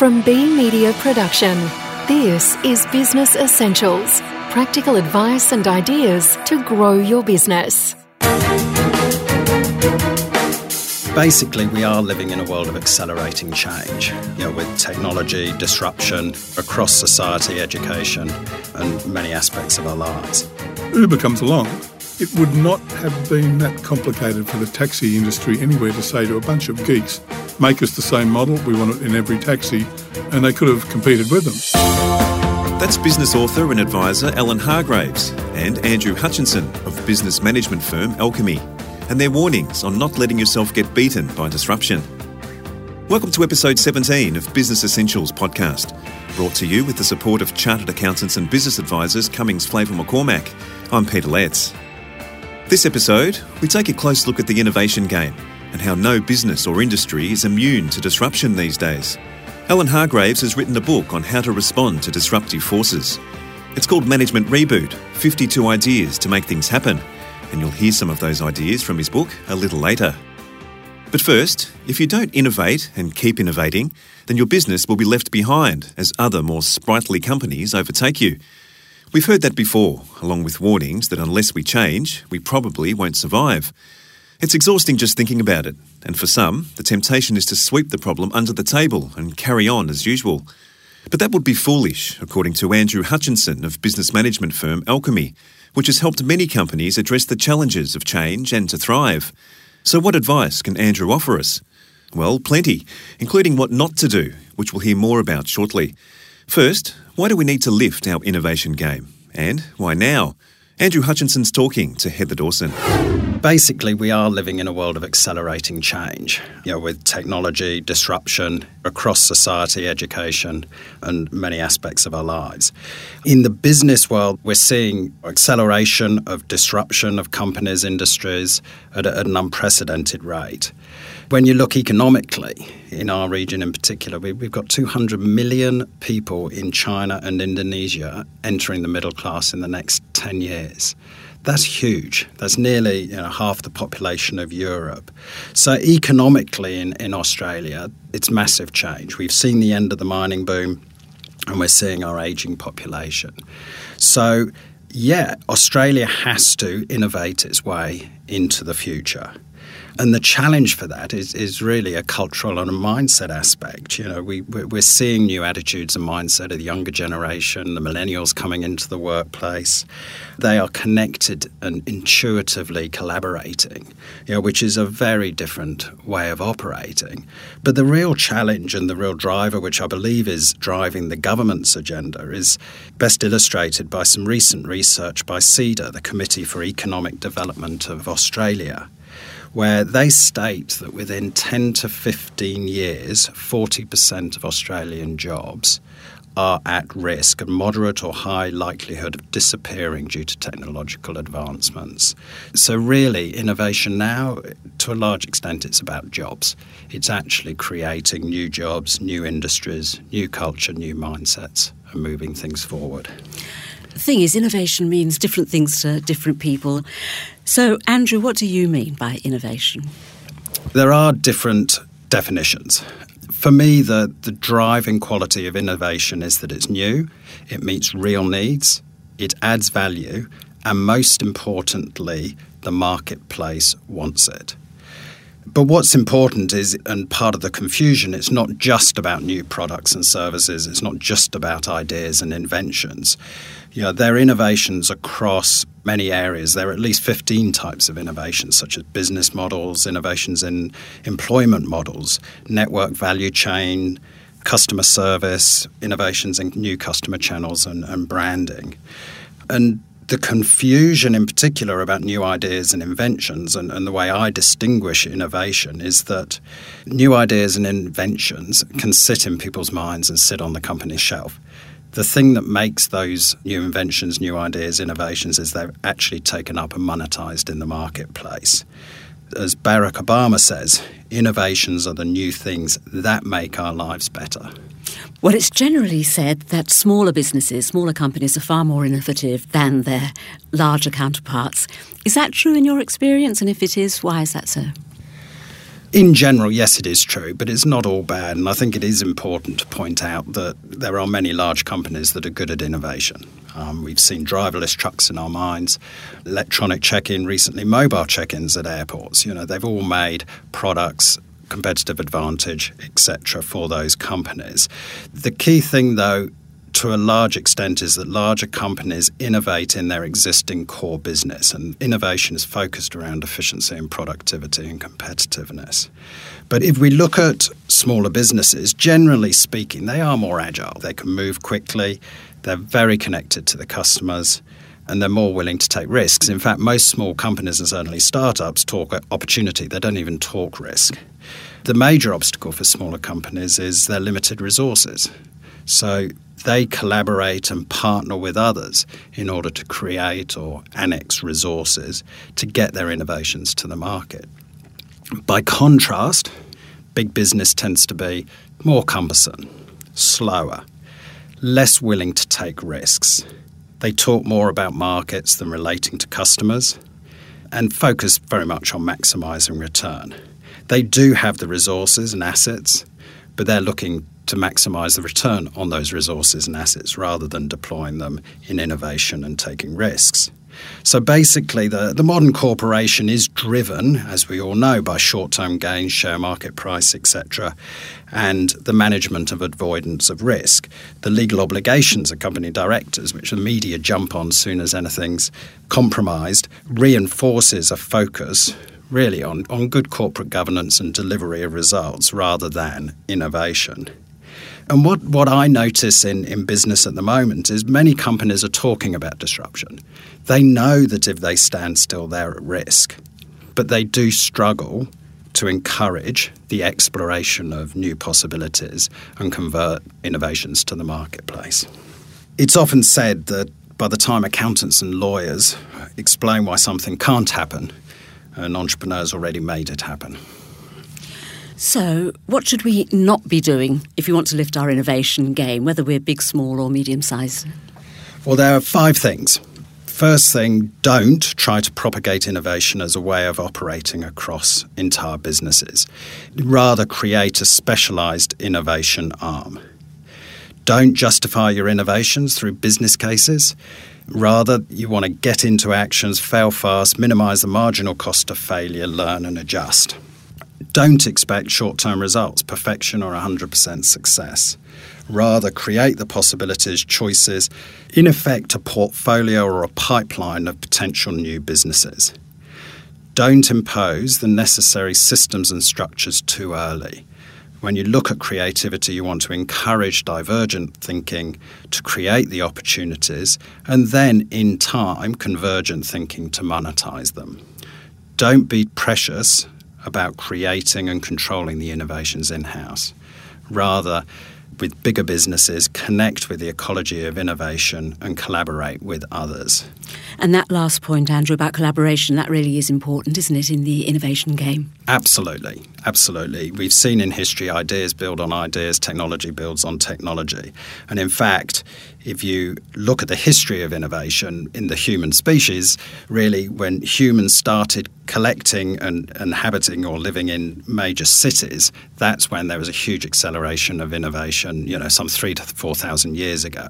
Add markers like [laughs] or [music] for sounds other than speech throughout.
From B Media Production, this is Business Essentials practical advice and ideas to grow your business. Basically, we are living in a world of accelerating change, you know, with technology, disruption across society, education, and many aspects of our lives. Uber comes along it would not have been that complicated for the taxi industry anywhere to say to a bunch of geeks, make us the same model, we want it in every taxi, and they could have competed with them. That's business author and advisor Alan Hargreaves and Andrew Hutchinson of business management firm Alchemy, and their warnings on not letting yourself get beaten by disruption. Welcome to episode 17 of Business Essentials podcast, brought to you with the support of chartered accountants and business advisors Cummings Flavel McCormack. I'm Peter Letts. This episode, we take a close look at the innovation game and how no business or industry is immune to disruption these days. Alan Hargreaves has written a book on how to respond to disruptive forces. It's called Management Reboot 52 Ideas to Make Things Happen, and you'll hear some of those ideas from his book a little later. But first, if you don't innovate and keep innovating, then your business will be left behind as other more sprightly companies overtake you. We've heard that before, along with warnings that unless we change, we probably won't survive. It's exhausting just thinking about it, and for some, the temptation is to sweep the problem under the table and carry on as usual. But that would be foolish, according to Andrew Hutchinson of business management firm Alchemy, which has helped many companies address the challenges of change and to thrive. So, what advice can Andrew offer us? Well, plenty, including what not to do, which we'll hear more about shortly. First, why do we need to lift our innovation game? And why now? Andrew Hutchinson's talking to Heather Dawson. Basically, we are living in a world of accelerating change, you know, with technology, disruption across society, education, and many aspects of our lives. In the business world, we're seeing acceleration of disruption of companies, industries at, at an unprecedented rate. When you look economically, in our region in particular, we, have got 200 million people in China and Indonesia entering the middle class in the next 10 years. That's huge. That's nearly you know, half the population of Europe. So, economically in, in Australia, it's massive change. We've seen the end of the mining boom and we're seeing our aging population. So, yeah, Australia has to innovate its way into the future. And the challenge for that is, is really a cultural and a mindset aspect. You know, we, we're seeing new attitudes and mindset of the younger generation, the millennials coming into the workplace. They are connected and intuitively collaborating, you know, which is a very different way of operating. But the real challenge and the real driver, which I believe is driving the government's agenda, is best illustrated by some recent research by CEDA, the Committee for Economic Development of Australia where they state that within 10 to 15 years, 40% of Australian jobs are at risk, a moderate or high likelihood of disappearing due to technological advancements. So, really, innovation now, to a large extent, it's about jobs. It's actually creating new jobs, new industries, new culture, new mindsets, and moving things forward. The thing is, innovation means different things to different people. So, Andrew, what do you mean by innovation? There are different definitions. For me, the, the driving quality of innovation is that it's new, it meets real needs, it adds value, and most importantly, the marketplace wants it. But what's important is, and part of the confusion, it's not just about new products and services, it's not just about ideas and inventions. Know, there are innovations across many areas. There are at least 15 types of innovations, such as business models, innovations in employment models, network value chain, customer service, innovations in new customer channels and, and branding. And the confusion in particular about new ideas and inventions and, and, the way I distinguish innovation is that new ideas and inventions can sit in people's minds and sit on the company's shelf. The thing that makes those new inventions, new ideas, innovations is they're actually taken up and monetized in the marketplace. As Barack Obama says, innovations are the new things that make our lives better. Well, it's generally said that smaller businesses, smaller companies are far more innovative than their larger counterparts. Is that true in your experience? And if it is, why is that so? In general, yes, it is true, but it's not all bad. And I think it is important to point out that there are many large companies that are good at innovation. Um, we've seen driverless trucks in our minds, electronic check in recently, mobile check ins at airports. You know, they've all made products competitive advantage, etc., for those companies. The key thing, though, to a large extent is that larger companies innovate in their existing core business, and innovation is focused around efficiency and productivity and competitiveness. But if we look at smaller businesses, generally speaking, they are more agile. They can move quickly, they're very connected to the customers, and they're more willing to take risks. In fact, most small companies and certainly startups talk opportunity, they don't even talk risk. The major obstacle for smaller companies is their limited resources. So they collaborate and partner with others in order to create or annex resources to get their innovations to the market. By contrast, big business tends to be more cumbersome, slower, less willing to take risks. They talk more about markets than relating to customers and focus very much on maximizing return. They do have the resources and assets, but they're looking to maximize the return on those resources and assets rather than deploying them in innovation and taking risks. So basically, the, the modern corporation is driven, as we all know, by short term gains, share market price, etc., and the management of avoidance of risk. The legal obligations of company directors, which the media jump on soon as anything's compromised, reinforces a focus really on, on good corporate governance and delivery of results rather than innovation. And what, what I notice in, in business at the moment is many companies are talking about disruption. They know that if they stand still, they're at risk, but they do struggle to encourage the exploration of new possibilities and convert innovations to the marketplace. It's often said that by the time accountants and lawyers explain why something can't happen, an entrepreneur's already made it happen. So, what should we not be doing if we want to lift our innovation game, whether we're big, small, or medium sized? Well, there are five things. First thing, don't try to propagate innovation as a way of operating across entire businesses. Rather, create a specialized innovation arm. Don't justify your innovations through business cases. Rather, you want to get into actions, fail fast, minimize the marginal cost of failure, learn and adjust don't expect short term results, perfection or 100% success. Rather, create the possibilities, choices, in effect, a portfolio or a pipeline of potential new businesses. Don't impose the necessary systems and structures too early. When you look at creativity, you want to encourage divergent thinking to create the opportunities and then, in time, convergent thinking to monetize them. Don't be precious about creating and controlling the innovations in house. Rather, with bigger businesses, connect with the ecology of innovation and collaborate with others. And that last point, Andrew, about collaboration, that really is important, isn't it, in the innovation game? Absolutely. Absolutely. We've seen in history ideas build on ideas, technology builds on technology. And in fact, if you look at the history of innovation in the human species, really, when humans started collecting and inhabiting or living in major cities, that's when there was a huge acceleration of innovation, you know, some three to 4,000 years ago.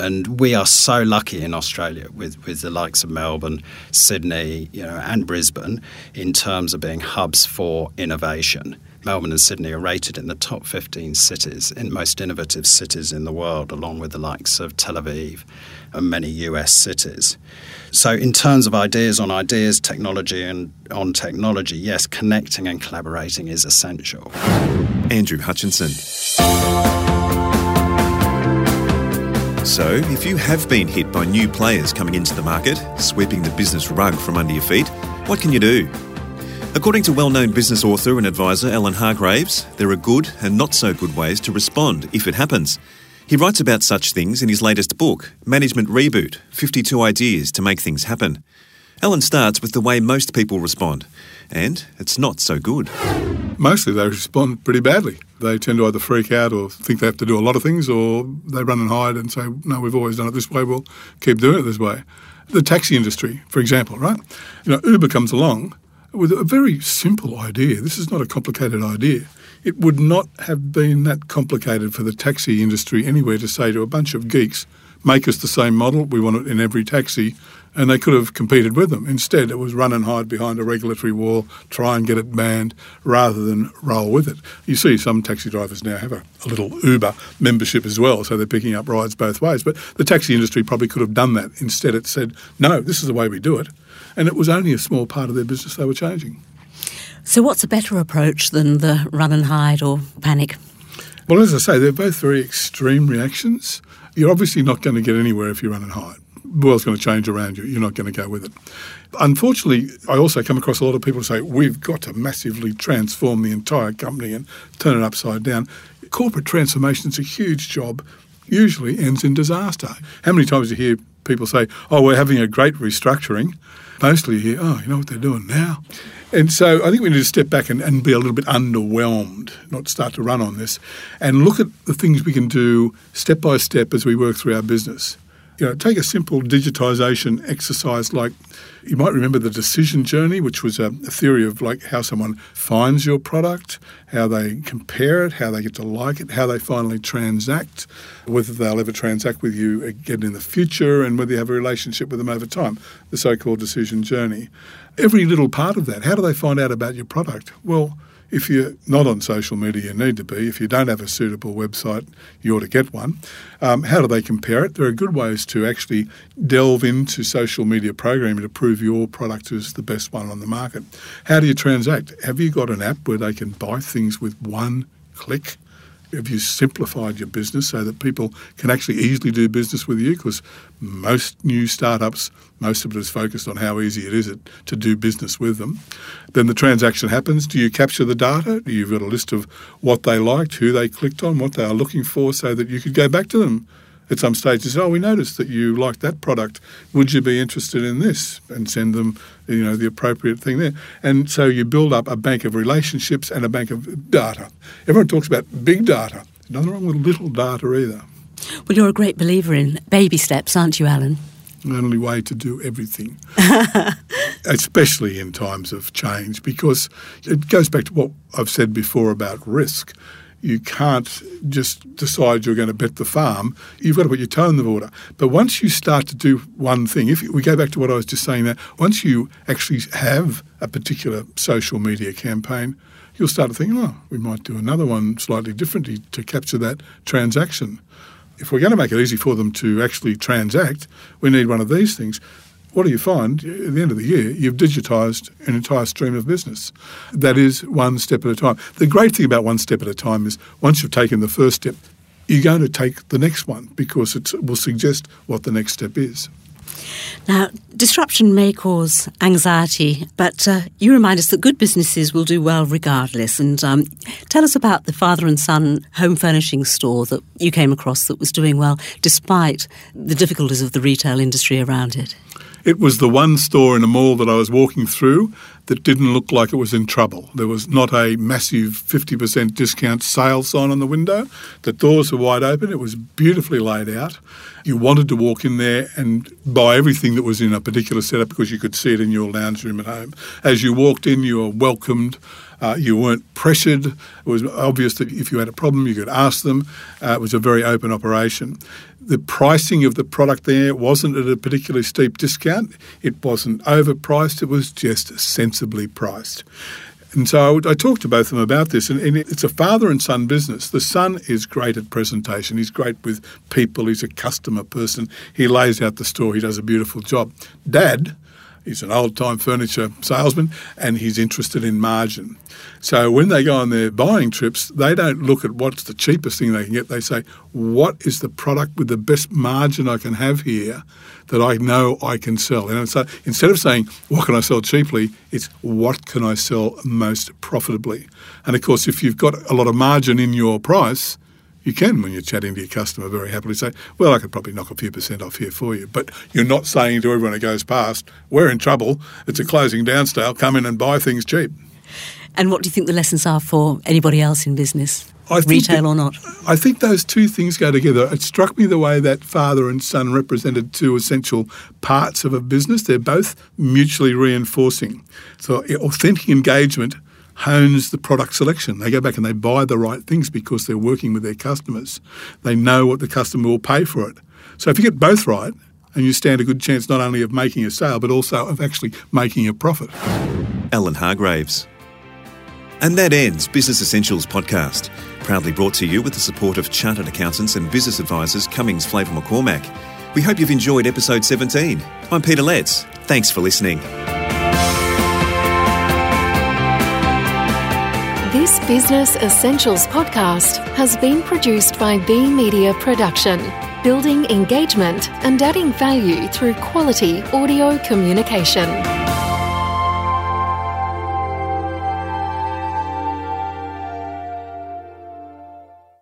And we are so lucky in Australia with, with the likes of Melbourne, Sydney, you know, and Brisbane in terms of being hubs for innovation. Melbourne and Sydney are rated in the top 15 cities, in most innovative cities in the world, along with the likes of Tel Aviv and many US cities. So, in terms of ideas on ideas, technology and on technology, yes, connecting and collaborating is essential. Andrew Hutchinson. So, if you have been hit by new players coming into the market, sweeping the business rug from under your feet, what can you do? According to well known business author and advisor Alan Hargreaves, there are good and not so good ways to respond if it happens. He writes about such things in his latest book, Management Reboot 52 Ideas to Make Things Happen. Alan starts with the way most people respond, and it's not so good. Mostly they respond pretty badly. They tend to either freak out or think they have to do a lot of things, or they run and hide and say, No, we've always done it this way, we'll keep doing it this way. The taxi industry, for example, right? You know, Uber comes along with a very simple idea. This is not a complicated idea. It would not have been that complicated for the taxi industry anywhere to say to a bunch of geeks, make us the same model, we want it in every taxi, and they could have competed with them. Instead, it was run and hide behind a regulatory wall, try and get it banned, rather than roll with it. You see, some taxi drivers now have a, a little Uber membership as well, so they're picking up rides both ways. But the taxi industry probably could have done that. Instead, it said, no, this is the way we do it. And it was only a small part of their business they were changing. So, what's a better approach than the run and hide or panic? Well, as I say, they're both very extreme reactions. You're obviously not going to get anywhere if you run and hide. World's going to change around you. You're not going to go with it. Unfortunately, I also come across a lot of people who say, we've got to massively transform the entire company and turn it upside down. Corporate transformation is a huge job, usually ends in disaster. How many times do you hear people say, oh, we're having a great restructuring? Mostly you hear, oh, you know what they're doing now? And so I think we need to step back and, and, be a little bit underwhelmed, not start to run on this, and look at the things we can do step by step as we work through our business. You know, take a simple digitisation exercise like you might remember the decision journey, which was a, a, theory of like how someone finds your product, how they compare it, how they get to like it, how they finally transact, whether they'll ever transact with you again in the future, and whether you have a relationship with them over time. The so-called decision journey. Every little part of that. How do they find out about your product? Well if you're not on social media, you need to be. If you don't have a suitable website, you ought to get one. Um, how do they compare it? There are good ways to actually delve into social media programming to prove your product is the best one on the market. How do you transact? Have you got an app where they can buy things with one click? Have you simplified your business so that people can actually easily do business with you? Because most new startups, most of it is focused on how easy it is to do business with them. Then the transaction happens. Do you capture the data? Do you've got a list of what they liked, who they clicked on, what they are looking for, so that you could go back to them at some stage and say, "Oh, we noticed that you liked that product. Would you be interested in this?" and send them, you know, the appropriate thing there. And so you build up a bank of relationships and a bank of data. Everyone talks about big data. Nothing wrong with little data either. Well, you're a great believer in baby steps, aren't you, Alan? The only way to do everything, [laughs] especially in times of change, because it goes back to what I've said before about risk you can't just decide you're going to bet the farm. You've got to put your toe in the water. But once you start to do one thing, if we go back to what I was just saying there, once you actually have a particular social media campaign, you'll start to think, oh, we might do another one slightly differently to capture that transaction. If we're going to make it easy for them to actually transact, we need one of these things what do you find? At the end of the year, you've digitised an entire stream of business. That is one step at a time. The great thing about one step at a time is once you've taken the first step, you're going to take the next one because it will suggest what the next step is. Now, disruption may cause anxiety, but uh, you remind us that good businesses will do well regardless. And um, tell us about the father and son home furnishing store that you came across that was doing well despite the difficulties of the retail industry around it. It was the one store in a mall that I was walking through that didn't look like it was in trouble. There was not a massive 50% discount sale sign on the window. The doors were wide open. It was beautifully laid out. You wanted to walk in there and buy everything that was in a particular setup because you could see it in your lounge room at home. As you walked in, you were welcomed. Uh, you weren't pressured. It was obvious that if you had a problem, you could ask them. Uh, it was a very open operation the pricing of the product there wasn't at a particularly steep discount. It wasn't overpriced. It was just sensibly priced. And so I, I talked to both of them about this, and, and, it's a father and son business. The son is great at presentation. He's great with people. He's a customer person. He lays out the store. He does a beautiful job. Dad He's an old time furniture salesman and he's interested in margin. So when they go on their buying trips, they don't look at what's the cheapest thing they can get. They say, what is the product with the best margin I can have here that I know I can sell? And so instead of saying, what can I sell cheaply, it's what can I sell most profitably? And of course, if you've got a lot of margin in your price, you can, when you're chatting to your customer, very happily say, Well, I could probably knock a few percent off here for you. But you're not saying to everyone who goes past, We're in trouble. It's a closing down sale. Come in and buy things cheap. And what do you think the lessons are for anybody else in business? Retail that- or not? I think those two things go together. It struck me the way that father and son represented two essential parts of a business. They're both mutually reinforcing. So, authentic engagement hones the product selection. They go back and they buy the right things because they're working with their customers. They know what the customer will pay for it. So, if you get both right, and you stand a good chance not only of making a sale, but also of actually making a profit. Alan Hargreaves. And that ends Business Essentials podcast, proudly brought to you with the support of chartered accountants and business advisors Cummings Flavel McCormack. We hope you've enjoyed episode 17. I'm Peter Letts. Thanks for listening. This Business Essentials podcast has been produced by B Media Production, building engagement and adding value through quality audio communication.